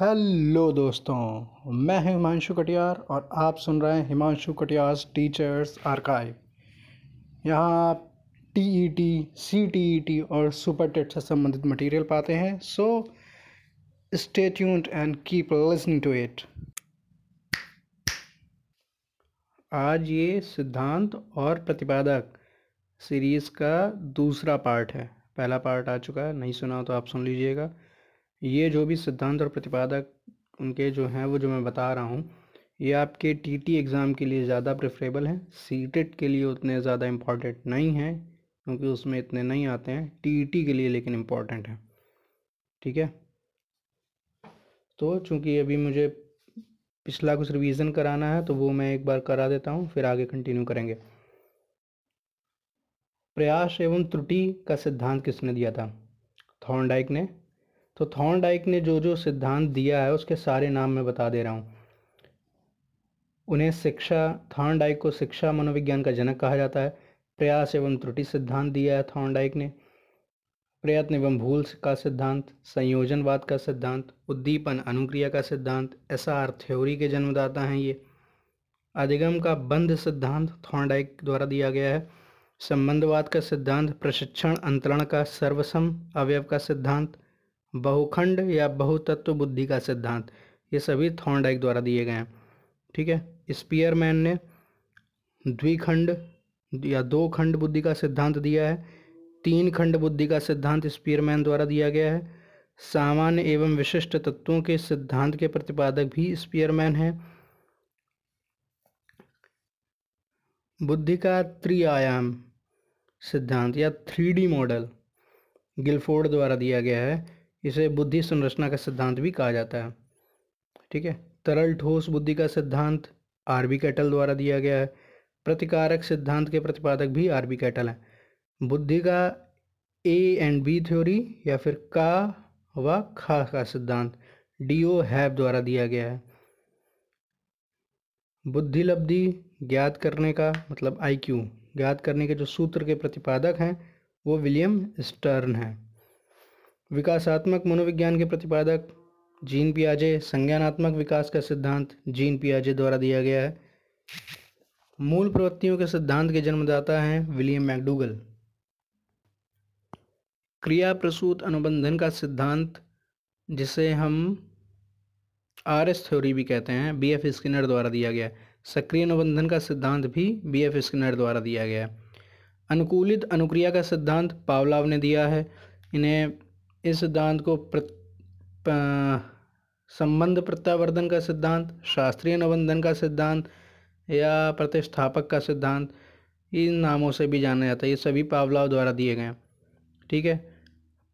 Hello दोस्तों, मैं हूँ हिमांशु कटियार और आप सुन रहे हैं हिमांशु कटियार टीचर्स आर्काइव यहाँ आप T E T C T E T और सुपर टेट से संबंधित मटेरियल पाते हैं so stay tuned and keep listening to it आज ये सिद्धांत और प्रतिपादक सीरीज़ का दूसरा पार्ट है। पहला पार्ट आ चुका है, नहीं सुना तो आप सुन लीजिएगा। ये जो भी सिद्धांत और प्रतिपादक उनके जो हैं, वो जो मैं बता रहा हूँ, ये आपके टीटी एग्ज़ाम के लिए ज़्यादा प्रेफरेबल हैं। सीटेट के लिए उतने ज़्यादा इंपॉर्टेंट नहीं हैं, क्योंकि उसमें इतने नहीं आते हैं। टीटी के लिए लेकिन इंपॉर्टेंट है। ठीक है? तो चूँकि अभी मुझे पिछला कुछ रिवीजन कराना है तो वो मैं एक बार करा देता हूँ, फिर आगे कंटिन्यू करेंगे। प्रयास एवं त्रुटि का सिद्धांत किसने दिया था? थॉर्नडाइक ने। तो थॉर्नडाइक ने जो जो सिद्धांत दिया है, उसके सारे नाम मैं बता दे रहा हूँ। उन्हें शिक्षा, थॉर्नडाइक को शिक्षा मनोविज्ञान का जनक कहा जाता है। प्रयास एवं त्रुटि सिद्धांत दिया है थॉर्नडाइक ने। प्रयत्न एवं भूल का सिद्धांत, संयोजनवाद का सिद्धांत, उद्दीपन अनुक्रिया का सिद्धांत एस आर थ्योरी के जन्मदाता हैं ये। अधिगम का बंध सिद्धांत थॉर्नडाइक द्वारा दिया गया है। संबंधवाद का सिद्धांत, प्रशिक्षण, अंतरण का सर्वसम अवयव का सिद्धांत बहुखंड या बहुतत्व बुद्धि का सिद्धांत। ये सभी थॉर्नडाइक द्वारा दिए गए हैं। ठीक है? स्पीयरमैन ने द्विखंड या दो खंड बुद्धि का सिद्धांत दिया है। तीन खंड बुद्धि का सिद्धांत स्पीयरमैन द्वारा दिया गया है। सामान्य एवं विशिष्ट तत्वों के सिद्धांत के प्रतिपादक भी स्पीयरमैन है। बुद्धि का त्रिआयाम सिद्धांत या थ्री मॉडल गिलफोर्ड द्वारा दिया गया है। इसे बुद्धि संरचना का सिद्धांत भी कहा जाता है। ठीक है? तरल ठोस बुद्धि का सिद्धांत आर बी कैटल द्वारा दिया गया है। प्रतिकारक सिद्धांत के प्रतिपादक भी आर बी कैटल हैं। बुद्धि का ए एंड बी थ्योरी या फिर का व खा का सिद्धांत डी ओ हैब द्वारा दिया गया है। बुद्धि लब्धि ज्ञात करने का मतलब आई क्यू ज्ञात करने के जो सूत्र के प्रतिपादक हैं, वो विलियम स्टर्न हैं। विकासात्मक मनोविज्ञान के प्रतिपादक जीन पियाजे, संज्ञानात्मक विकास का सिद्धांत जीन पियाजे द्वारा दिया गया है। मूल प्रवृत्तियों के सिद्धांत के जन्मदाता हैं विलियम मैकडूगल। क्रिया प्रसूत अनुबंधन का सिद्धांत, जिसे हम आर एस थ्योरी भी कहते हैं बी एफ़ स्किनर द्वारा दिया गया सक्रिय अनुबंधन का सिद्धांत भी बी एफ़ स्किनर द्वारा दिया गया अनुकूलित अनुक्रिया का सिद्धांत पावलाव ने दिया है। इन्हें इस सिद्धांत को संबंध प्रत्यावर्धन का सिद्धांत, शास्त्रीय निबंधन का सिद्धांत या प्रतिष्ठापक का सिद्धांत, इन नामों से भी जाना जाता है। ये सभी पावलाव द्वारा दिए गए हैं। ठीक है?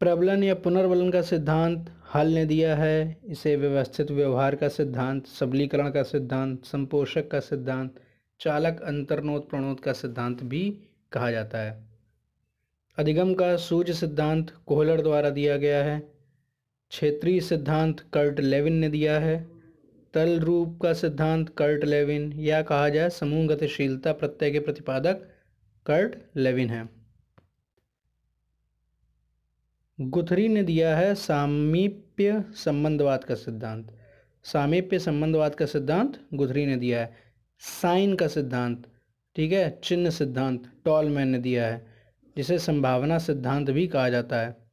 प्रबलन या पुनर्बलन का सिद्धांत, हल ने दिया है। इसे व्यवस्थित व्यवहार का सिद्धांत, सबलीकरण का सिद्धांत, संपोषक का सिद्धांत, चालक अंतर्नोद प्रणोद का सिद्धांत भी कहा जाता है। अधिगम का सूर्य सिद्धांत कोहलर द्वारा दिया गया है। क्षेत्रीय सिद्धांत कर्ट लेविन ने दिया है। तल रूप का सिद्धांत कर्ट लेविन या कहा जाए समूह गतिशीलता प्रत्यय के प्रतिपादक कर्ट लेविन है। गुथरी ने दिया है सामीप्य संबंधवाद का सिद्धांत। सामीप्य संबंधवाद का सिद्धांत गुथरी ने दिया है। साइन का सिद्धांत, ठीक है, चिन्ह सिद्धांत टॉलमैन ने दिया है। जिसे संभावना सिद्धांत भी कहा जाता है।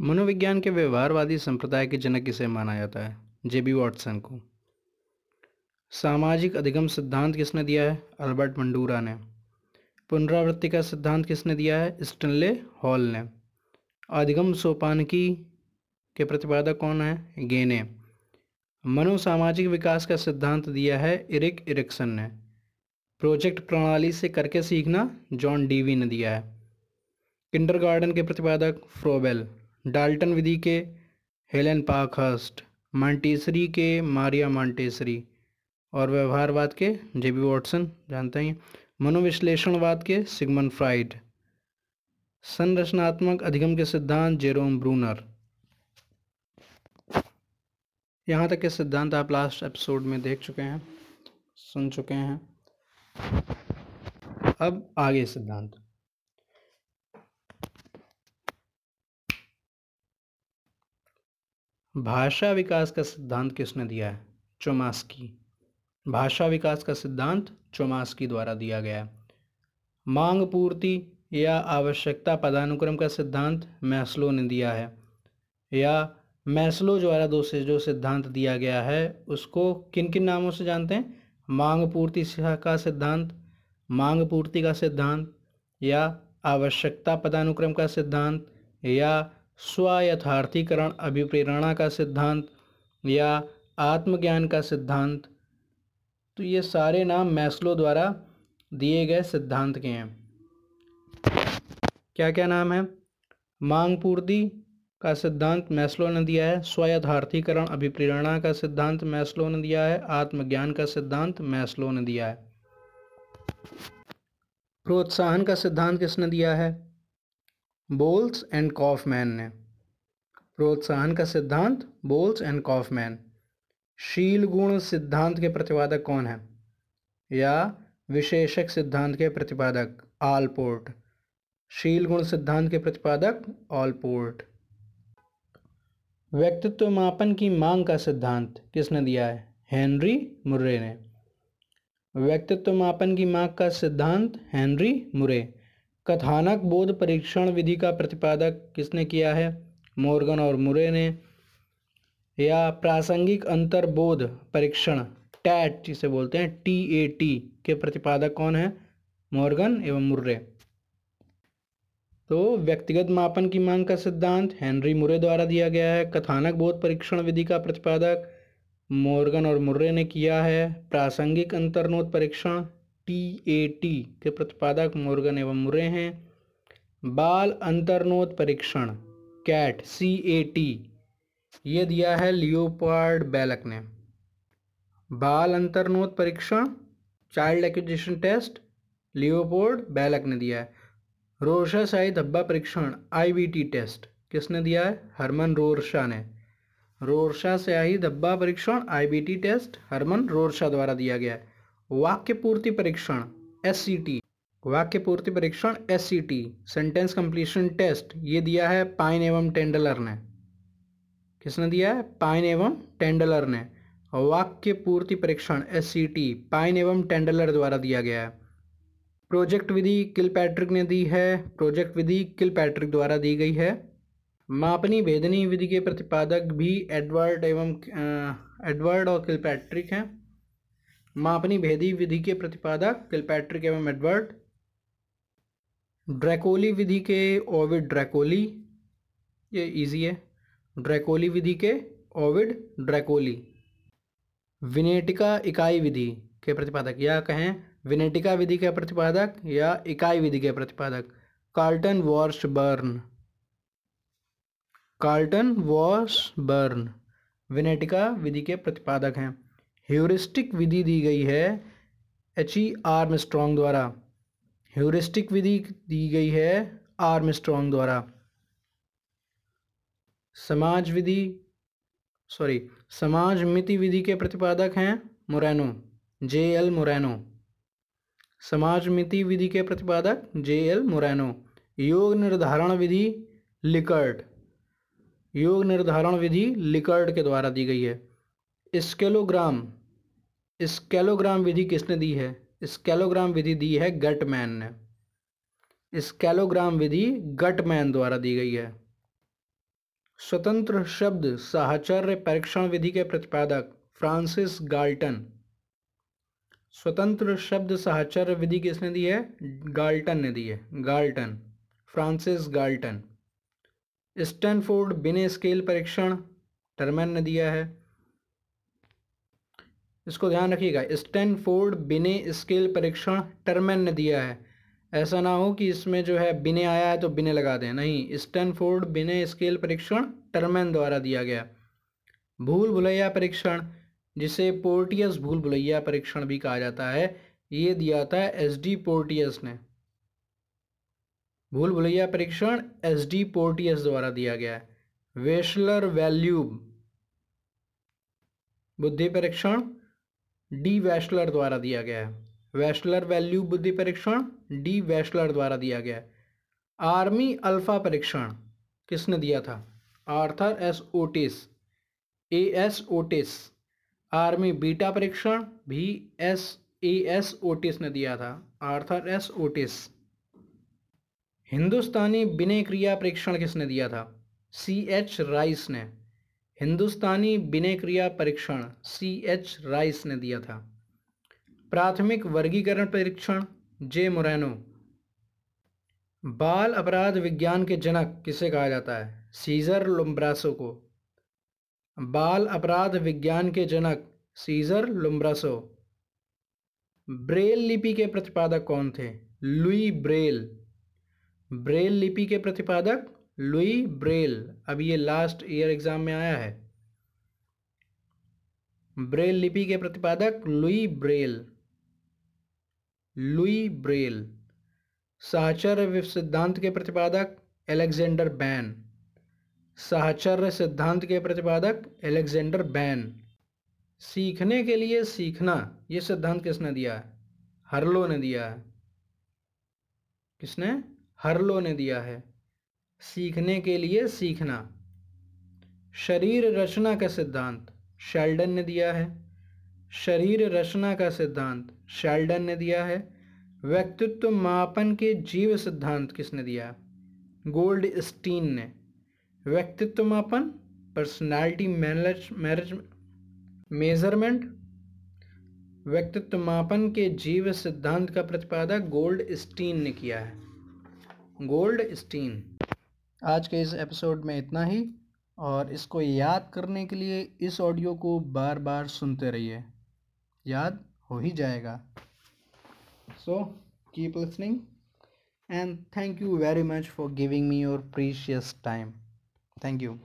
मनोविज्ञान के व्यवहारवादी संप्रदाय के जनक किसे माना जाता है, जेबी वॉटसन को। सामाजिक अधिगम सिद्धांत किसने दिया है? अल्बर्ट मंडूरा ने। पुनरावृत्ति का सिद्धांत किसने दिया है? स्टनले हॉल ने। अधिगम सोपानकी के प्रतिपादक कौन है? गेने। मनोसामाजिक विकास का सिद्धांत दिया है इरिक इरिक्सन ने। प्रोजेक्ट प्रणाली से करके सीखना जॉन डीवी ने दिया है। किंडरगार्टन के प्रतिपादक फ्रोबेल, डाल्टन विधि के हेलेन पाकहस्ट मांटेसरी के मारिया मांटेसरी और व्यवहारवाद के जेबी वॉटसन, जानते हैं? मनोविश्लेषणवाद के सिगमन फ्राइड। संरचनात्मक अधिगम के सिद्धांत जेरोम ब्रूनर। यहाँ तक के सिद्धांत आप लास्ट एपिसोड में देख चुके हैं, सुन चुके हैं। अब आगे सिद्धांत। भाषा विकास का सिद्धांत किसने दिया है? चोमास्की। भाषा विकास का सिद्धांत चोमास्की द्वारा दिया गया है। मांग पूर्ति या आवश्यकता पदानुक्रम का सिद्धांत मैस्लो ने दिया है। या मैस्लो द्वारा दो से, जो सिद्धांत दिया गया है, उसको किन किन नामों से जानते हैं? मांग पूर्ति का सिद्धांत, मांग पूर्ति का सिद्धांत, या आवश्यकता पदानुक्रम का सिद्धांत, या स्वयथार्थीकरण अभिप्रेरणा का सिद्धांत, या आत्मज्ञान का सिद्धांत। तो ये सारे नाम मैस्लो द्वारा दिए गए सिद्धांत के हैं। क्या क्या नाम है? मांग पूर्ति का सिद्धांत मैस्लो ने दिया है। स्वयथार्थीकरण अभिप्रेरणा का सिद्धांत मैस्लो ने दिया है। आत्मज्ञान का सिद्धांत मैस्लो ने दिया है। प्रोत्साहन का सिद्धांत किसने दिया है? बोल्स एंड कॉफमैन ने। प्रोत्साहन का सिद्धांत बोल्स एंड कॉफमैन। शील गुण सिद्धांत के प्रतिपादक कौन है? या विशेषक सिद्धांत के प्रतिपादक आलपोर्ट। शील गुण सिद्धांत के प्रतिपादक ऑलपोर्ट व्यक्तित्व मापन की मांग का सिद्धांत किसने दिया है? हेनरी मुर्रे ने। व्यक्तित्व मापन की मांग का सिद्धांत हेनरी मुरे कथानक बोध परीक्षण विधि का प्रतिपादक किसने किया है? मोर्गन और मुरे ने। या प्रासंगिक अंतर्बोध परीक्षण, टैट जिसे बोलते हैं, टी ए टी के प्रतिपादक कौन है? मॉर्गन एवं मुर्रे। तो व्यक्तिगत मापन की मांग का सिद्धांत हेनरी मुरे द्वारा दिया गया है। कथानक बोध परीक्षण विधि का प्रतिपादक मॉर्गन और मुर्रे ने किया है। प्रासंगिक अंतर्नोद परीक्षण टी ए टी के प्रतिपादक मॉर्गन एवं मुरे हैं। बाल अंतर्नोद परीक्षण, कैट सी ए टी ये दिया है लियोपार्ड बैलक ने। बाल अंतर्नोद परीक्षण, child acquisition test, Leopold Bellak ने दिया है। रोरशा शाही धब्बा परीक्षण आईबीटी टेस्ट किसने दिया है? हरमन रोरशा ने। रोरशा स्याही धब्बा परीक्षण आईबीटी टेस्ट हरमन रोरशा द्वारा दिया गया है। वाक्य पूर्ति परीक्षण एससीटी वाक्य पूर्ति परीक्षण एससीटी सेंटेंस कंप्लीशन टेस्ट ये दिया है पाइन एवं टेंडलर ने। किसने दिया है? पाइन एवं टेंडलर ने। वाक्य पूर्ति परीक्षण एससीटी पाइन एवं टेंडलर द्वारा दिया गया है। प्रोजेक्ट विधि किल पैट्रिक ने दी है। प्रोजेक्ट विधि किल पैट्रिक द्वारा दी गई है। मापनी भेदनी विधि के प्रतिपादक भी एडवर्ड एवं एडवर्ड और किल पैट्रिक हैं। मापनी भेदी विधि के प्रतिपादक किल पैट्रिक एवं एडवर्ड। ड्रैकोली विधि के ओविड ड्रैकोली, ये इजी है। ड्रैकोली विधि के ओविड ड्रैकोली। विनेटिका इकाई विधि के प्रतिपादक, या कहें विनेटिका विधि के प्रतिपादक या इकाई विधि के प्रतिपादक? Carleton Washburne Carleton Washburne Winnetka विधि के प्रतिपादक हैं। ह्यूरिस्टिक विधि दी गई है एच ई आर्म स्ट्रॉन्ग द्वारा। ह्यूरिस्टिक विधि दी गई है आर्म स्ट्रॉन्ग द्वारा। समाज विधि, सॉरी, समाज मिति विधि के प्रतिपादक हैं मोरैनो, जे एल मोरैनो। समाज मिति विधि के प्रतिपादक जे एल मोरैनो। योग निर्धारण विधि लिकर्ट योग निर्धारण विधि लिकर्ट के द्वारा दी गई है। स्केलोग्राम। स्केलोग्राम विधि किसने दी है? स्केलोग्राम विधि दी है गटमैन ने। स्केलोग्राम विधि गटमैन द्वारा दी गई है। स्वतंत्र शब्द, साहचर्य परीक्षण विधि के प्रतिपादक फ्रांसिस गाल्टन। स्वतंत्र शब्द साहचर्य विधि किसने दी है? गाल्टन ने दी है। Galton, Francis Galton. Stanford Binet scale परीक्षण टर्मैन ने दिया है। इसको ध्यान रखिएगा, स्टैनफोर्ड बिने स्केल परीक्षण टर्मैन ने दिया है। ऐसा ना हो कि इसमें जो है बिने आया है तो बिने लगा दें। नहीं, स्टैनफोर्ड बिने स्केल परीक्षण टर्मैन द्वारा दिया गया। भूल भुलैया परीक्षण जिसे पोर्टियस भूल भुलैया परीक्षण भी कहा जाता है, ये दिया था एस डी पोर्टियस ने। भूल भुलैया परीक्षण एस डी पोर्टियस द्वारा दिया गया है। वेशलर वैल्यू बुद्धि परीक्षण डी वैशलर द्वारा दिया गया है। वैशलर वैल्यू बुद्धि परीक्षण डी वैशलर द्वारा दिया गया है। आर्मी अल्फ़ा परीक्षण किसने दिया था? Arthur S Otis A S Otis Army Beta परीक्षण भी एस ए एस ओटिस ने दिया था, आर्थर एस ओटिस हिंदुस्तानी विनय क्रिया परीक्षण किसने दिया था? सी एच राइस ने। हिंदुस्तानी विनय क्रिया परीक्षण सी एच राइस ने दिया था। प्राथमिक वर्गीकरण परीक्षण जे मोरैनो बाल अपराध विज्ञान के जनक, किसे कहा जाता है? सीजर लुम्ब्रासो को। बाल अपराध विज्ञान के जनक सीजर लुम्ब्रासो। ब्रेल लिपि के प्रतिपादक कौन थे? Louis Braille. ब्रेल लिपि के प्रतिपादक लुई ब्रेल। अब ये लास्ट ईयर एग्ज़ाम में आया है। ब्रेल लिपि के प्रतिपादक लुई ब्रेल। Louis Braille. साहचर्य सिद्धांत के प्रतिपादक एलेक्जेंडर बैन। साहचर्य सिद्धांत के प्रतिपादक एलेक्जेंडर बैन। सीखने के लिए सीखना, ये सिद्धांत किसने दिया? है हरलो ने दिया। है किसने? हरलो ने दिया है। सीखने के लिए सीखना। शरीर रचना का सिद्धांत, शेल्डन ने दिया है। शरीर रचना का सिद्धांत, शेल्डन ने दिया है। व्यक्तित्व मापन के जीव सिद्धांत किसने दिया? गोल्ड स्टीन ने। व्यक्तित्व मापन पर्सनालिटी मैनेज मैरिज मेज़रमेंट व्यक्तित्व मापन के जीव सिद्धांत का प्रतिपादक गोल्ड स्टीन ने किया है। गोल्ड स्टीन आज के इस एपिसोड में इतना ही, और इसको याद करने के लिए इस ऑडियो को बार बार सुनते रहिए। याद हो ही जाएगा। So keep listening and thank you very much for giving me your precious time thank you